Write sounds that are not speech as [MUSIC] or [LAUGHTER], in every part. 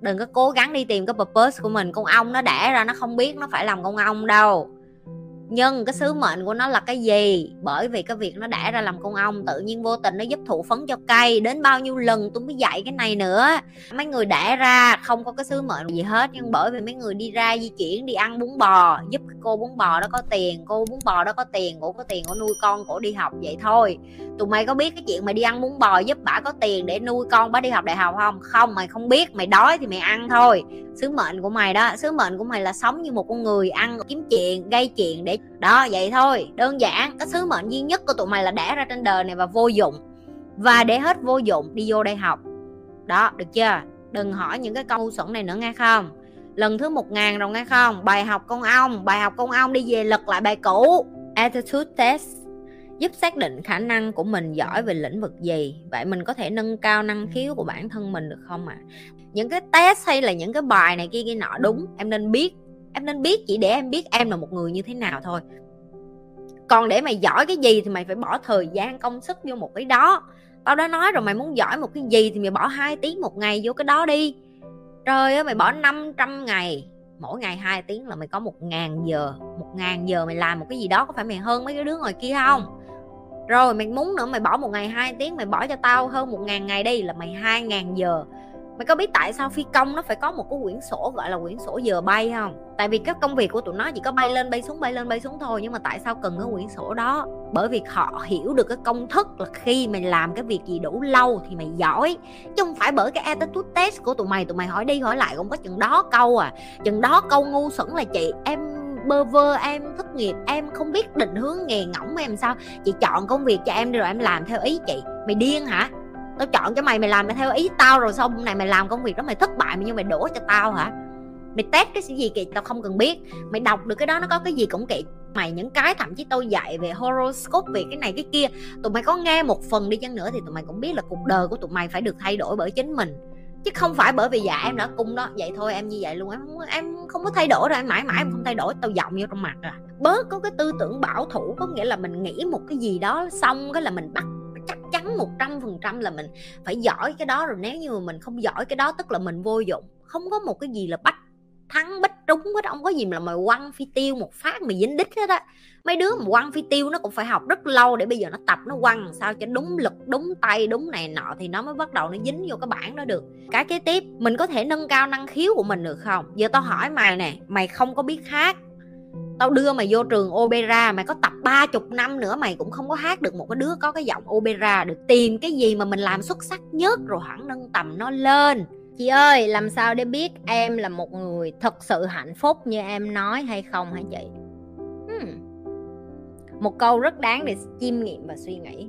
đừng có cố gắng đi tìm cái purpose của mình. Con ong nó đẻ ra, nó không biết nó phải làm con ong đâu nhưng cái sứ mệnh của nó là cái gì? Bởi vì cái việc nó đẻ ra làm con ong tự nhiên vô tình nó giúp thụ phấn cho cây. Đến bao nhiêu lần tôi mới dạy cái này nữa. Mấy người đẻ ra không có cái sứ mệnh gì hết. Nhưng bởi vì mấy người đi ra di chuyển đi ăn bún bò giúp cô bún bò đó có tiền cô bún bò đó có tiền cổ có tiền cổ nuôi con cổ đi học vậy thôi. Tụi mày có biết cái chuyện mày đi ăn bún bò giúp bả có tiền để nuôi con bả đi học đại học không? Không mày không biết. Mày đói thì mày ăn thôi. Sứ mệnh của mày đó sứ mệnh của mày là sống như một con người ăn kiếm chuyện gây chuyện để đó, vậy thôi. Đơn giản, cái sứ mệnh duy nhất của tụi mày là đẻ ra trên đời này và vô dụng. Và để hết vô dụng, đi vô đây học. Đó, được chưa? Đừng hỏi những cái câu xuẩn này nữa nghe không? Lần thứ một ngàn rồi nghe không? Bài học con ong bài học con ong đi về lật lại bài cũ. Attitude test. Giúp xác định khả năng của mình giỏi về lĩnh vực gì. Vậy mình có thể nâng cao năng khiếu của bản thân mình được không ạ? À? những cái test hay là những cái bài này kia kia nọ, đúng, em nên biết em nên biết chỉ để em biết em là một người như thế nào thôi. Còn để mày giỏi cái gì thì mày phải bỏ thời gian, công sức vô một cái đó. Tao đã nói rồi, mày muốn giỏi một cái gì thì mày bỏ 2 tiếng một ngày vô cái đó đi. Trời ơi, mày bỏ 500 ngày, mỗi ngày 2 tiếng là mày có một ngàn giờ. Một ngàn giờ mày làm một cái gì đó, có phải mày hơn mấy cái đứa ngoài kia không? Rồi mày muốn nữa, mày bỏ một ngày 2 tiếng, mày bỏ cho tao hơn một ngàn ngày đi là mày hai ngàn giờ mày có biết tại sao phi công nó phải có một cái quyển sổ, gọi là quyển sổ giờ bay không? Tại vì các công việc của tụi nó chỉ có bay lên, bay xuống, bay lên, bay xuống thôi, nhưng mà tại sao cần cái quyển sổ đó? Bởi vì họ hiểu được cái công thức là khi mày làm cái việc gì đủ lâu thì mày giỏi, chứ không phải bởi cái attitude test của tụi mày. Tụi mày hỏi đi hỏi lại cũng có chừng đó câu à. Chừng đó câu ngu xuẩn là chị, em bơ vơ, em thất nghiệp, em không biết định hướng nghề ngỏng em sao? Chị chọn công việc cho em đi rồi em làm theo ý chị. Mày điên hả? Tao chọn cho mày mày làm mày theo ý tao rồi xong này mày làm công việc đó mày thất bại mày nhưng mày đổ cho tao hả? Mày test cái gì kì? Tao không cần biết. Mày đọc được cái đó nó có cái gì cũng kỳ mày những cái thậm chí tôi dạy về horoscope về cái này cái kia. Tụi mày có nghe một phần đi chăng nữa thì tụi mày cũng biết là cuộc đời của tụi mày phải được thay đổi bởi chính mình. Chứ không phải bởi vì dạ em đã cung đó. Vậy thôi em như vậy luôn. Em không, em không có thay đổi rồi em mãi mãi em không thay đổi. Tao giọng vô trong mặt à. Bớt có cái tư tưởng bảo thủ. Có nghĩa là mình nghĩ một cái gì đó xong cái là mình bắt chắn một trăm phần trăm là mình phải giỏi cái đó rồi. Nếu như mà mình không giỏi cái đó, tức là mình vô dụng. Không có một cái gì là bắt thắng bích trúng hết không có gì mà mày quăng phi tiêu một phát mày dính đích hết á. Mấy đứa mà quăng phi tiêu nó cũng phải học rất lâu để bây giờ nó tập, nó quăng sao cho đúng lực, đúng tay, đúng này nọ thì nó mới bắt đầu nó dính vô cái bảng đó được. Cái kế tiếp, mình có thể nâng cao năng khiếu của mình được không? Giờ tao hỏi mày nè, mày không có biết hát tao đưa mày vô trường opera mày có tập ba chục năm nữa mày cũng không có hát được một cái đứa có cái giọng opera được. Tìm cái gì mà mình làm xuất sắc nhất rồi hẳn nâng tầm nó lên. Chị ơi làm sao để biết em là một người thật sự hạnh phúc như em nói hay không hả chị? Hmm. một câu rất đáng để chiêm nghiệm và suy nghĩ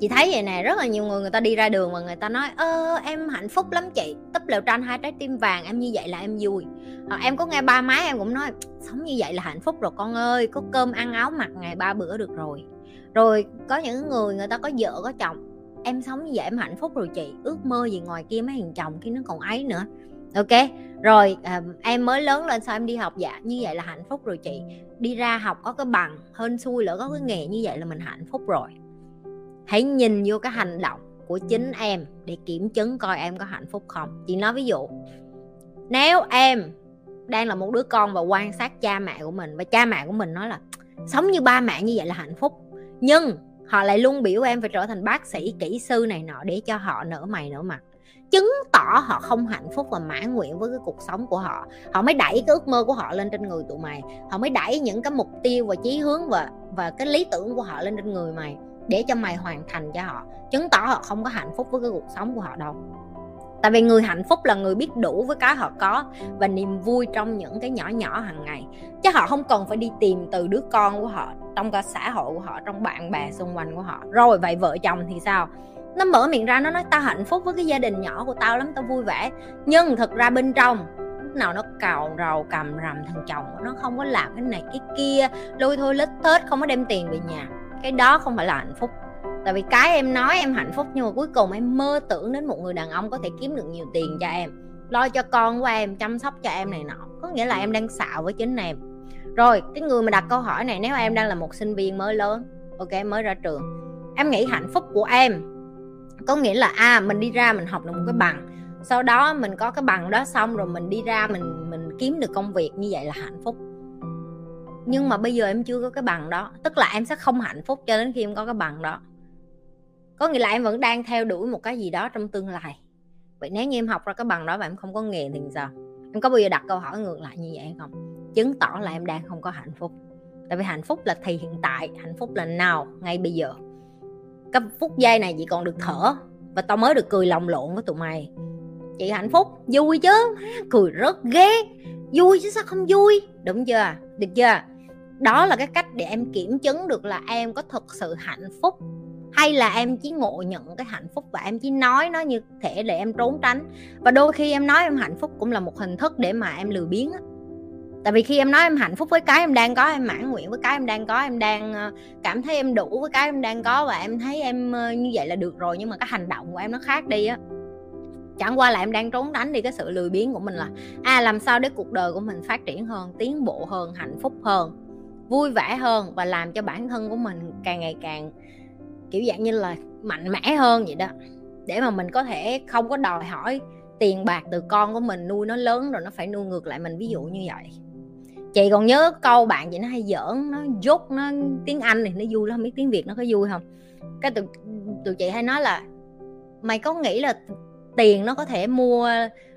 chị thấy vậy nè rất là nhiều người người ta đi ra đường và người ta nói ơ em hạnh phúc lắm chị tấp lều tranh hai trái tim vàng em như vậy là em vui. À, em có nghe ba má em cũng nói sống như vậy là hạnh phúc rồi con ơi có cơm ăn áo mặc ngày ba bữa được rồi. Rồi có những người người ta có vợ có chồng em sống như vậy em hạnh phúc rồi chị ước mơ gì ngoài kia mấy thằng chồng kia nó còn ấy nữa. Ok rồi em mới lớn lên sao em đi học? Dạ như vậy là hạnh phúc rồi chị. Đi ra học có cái bằng hơn xui lỡ có cái nghề như vậy là mình hạnh phúc rồi hãy nhìn vô cái hành động của chính em để kiểm chứng coi em có hạnh phúc không. Chị nói ví dụ, nếu em đang là một đứa con và quan sát cha mẹ của mình và cha mẹ của mình nói là, sống như ba mẹ như vậy là hạnh phúc. Nhưng họ lại luôn biểu em phải trở thành bác sĩ, kỹ sư này nọ để cho họ nở mày, nở mặt. Chứng tỏ họ không hạnh phúc và mãn nguyện với cái cuộc sống của họ. Họ mới đẩy cái ước mơ của họ lên trên người tụi mày. Họ mới đẩy những cái mục tiêu và chí hướng và và cái lý tưởng của họ lên trên người mày để cho mày hoàn thành cho họ, chứng tỏ họ không có hạnh phúc với cái cuộc sống của họ đâu. Tại vì người hạnh phúc là người biết đủ với cái họ có và niềm vui trong những cái nhỏ nhỏ hàng ngày. Chứ họ không cần phải đi tìm từ đứa con của họ trong cả xã hội của họ, trong bạn bè xung quanh của họ. Rồi vậy vợ chồng thì sao? Nó mở miệng ra, nó nói, tao hạnh phúc với cái gia đình nhỏ của tao lắm, tao vui vẻ. Nhưng thực ra bên trong, lúc nào nó cào rầu cầm rầm thằng chồng nó, không có làm cái này cái kia. Lôi thôi, lết tết không có đem tiền về nhà cái đó không phải là hạnh phúc. Tại vì cái em nói em hạnh phúc nhưng mà cuối cùng em mơ tưởng đến một người đàn ông có thể kiếm được nhiều tiền cho em, lo cho con của em, chăm sóc cho em này nọ. Có nghĩa là em đang xạo với chính em. Rồi, cái người mà đặt câu hỏi này, nếu em đang là một sinh viên mới lớn, ok, mới ra trường, em nghĩ hạnh phúc của em có nghĩa là à mình đi ra mình học được một cái bằng, sau đó mình có cái bằng đó xong rồi mình đi ra mình mình kiếm được công việc như vậy là hạnh phúc nhưng mà bây giờ em chưa có cái bằng đó. Tức là em sẽ không hạnh phúc cho đến khi em có cái bằng đó. Có nghĩa là em vẫn đang theo đuổi một cái gì đó trong tương lai. Vậy nếu như em học ra cái bằng đó và em không có nghề thì sao? Em có bao giờ đặt câu hỏi ngược lại như vậy không? Chứng tỏ là em đang không có hạnh phúc. Tại vì hạnh phúc là thì hiện tại, hạnh phúc là nào, ngay bây giờ. Cái phút giây này chị còn được thở và tao mới được cười lòng lộn với tụi mày. Chị hạnh phúc, vui chứ. Cười rất ghê. Vui chứ sao không vui? Đúng chưa? Được chưa? Đó là cái cách để em kiểm chứng được là em có thực sự hạnh phúc hay là em chỉ ngộ nhận cái hạnh phúc và em chỉ nói nó như thể để em trốn tránh. Và đôi khi em nói em hạnh phúc cũng là một hình thức để mà em lừa biến á. Tại vì khi em nói em hạnh phúc với cái em đang có, em mãn nguyện với cái em đang có, em đang ờ, cảm thấy em đủ với cái em đang có và em thấy em ờ, như vậy là được rồi nhưng mà cái hành động của em nó khác đi á. Chẳng qua là em đang trốn tránh đi, cái sự lười biếng của mình là à làm sao để cuộc đời của mình phát triển hơn, tiến bộ hơn, hạnh phúc hơn vui vẻ hơn và làm cho bản thân của mình càng ngày càng, kiểu dạng như là, mạnh mẽ hơn vậy đó. Để mà mình có thể không có đòi hỏi tiền bạc từ con của mình, nuôi nó lớn rồi nó phải nuôi ngược lại mình, ví dụ như vậy. Chị còn nhớ câu bạn chị nó hay giỡn, nó dốt, nó tiếng anh thì nó vui lắm, không biết tiếng việt nó có vui không? Cái tụi tụi chị hay nói là, mày có nghĩ là tiền nó có thể mua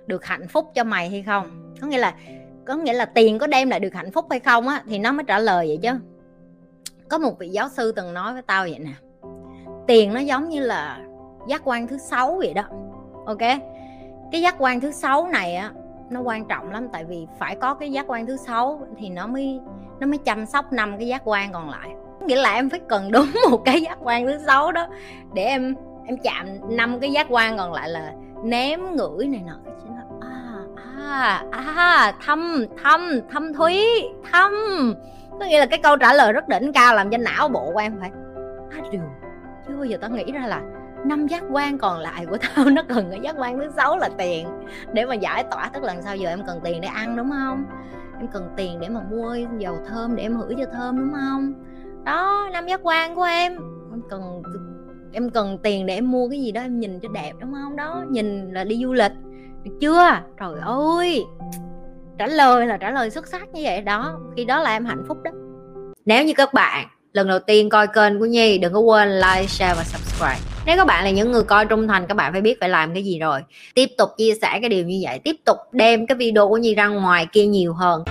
được hạnh phúc cho mày hay không? Có nghĩa là có nghĩa là tiền có đem lại được hạnh phúc hay không á, thì nó mới trả lời vậy chứ. Có một vị giáo sư từng nói với tao vậy nè. Tiền nó giống như là giác quan thứ sáu vậy đó. Ok? Cái giác quan thứ sáu này á, nó quan trọng lắm, tại vì phải có cái giác quan thứ sáu thì nó mới nó mới chăm sóc năm cái giác quan còn lại. Nghĩa là em phải cần đúng [LAUGHS] một cái giác quan thứ sáu đó để em em chạm năm cái giác quan còn lại là ném ngửi này nọ à thâm thâm thâm thúy thâm. Có nghĩa là cái câu trả lời rất đỉnh cao làm cho não bộ của em phải. À, điều chưa bao giờ tao nghĩ ra là năm giác quan còn lại của tao [LAUGHS] nó cần cái giác quan thứ sáu là tiền để mà giải tỏa tức là sao giờ em cần tiền để ăn đúng không? Em cần tiền để mà mua dầu thơm để em hửi cho thơm đúng không? Đó năm giác quan của em. Em cần em cần tiền để em mua cái gì đó em nhìn cho đẹp đúng không? Đó nhìn là đi du lịch được chưa trời ơi trả lời là trả lời xuất sắc như vậy đó khi đó là em hạnh phúc đó nếu như các bạn lần đầu tiên coi kênh của Nhi đừng có quên like, share và subscribe. Nếu các bạn là những người coi trung thành các bạn phải biết phải làm cái gì rồi. Tiếp tục chia sẻ cái điều như vậy, tiếp tục đem cái video của Nhi ra ngoài kia nhiều hơn.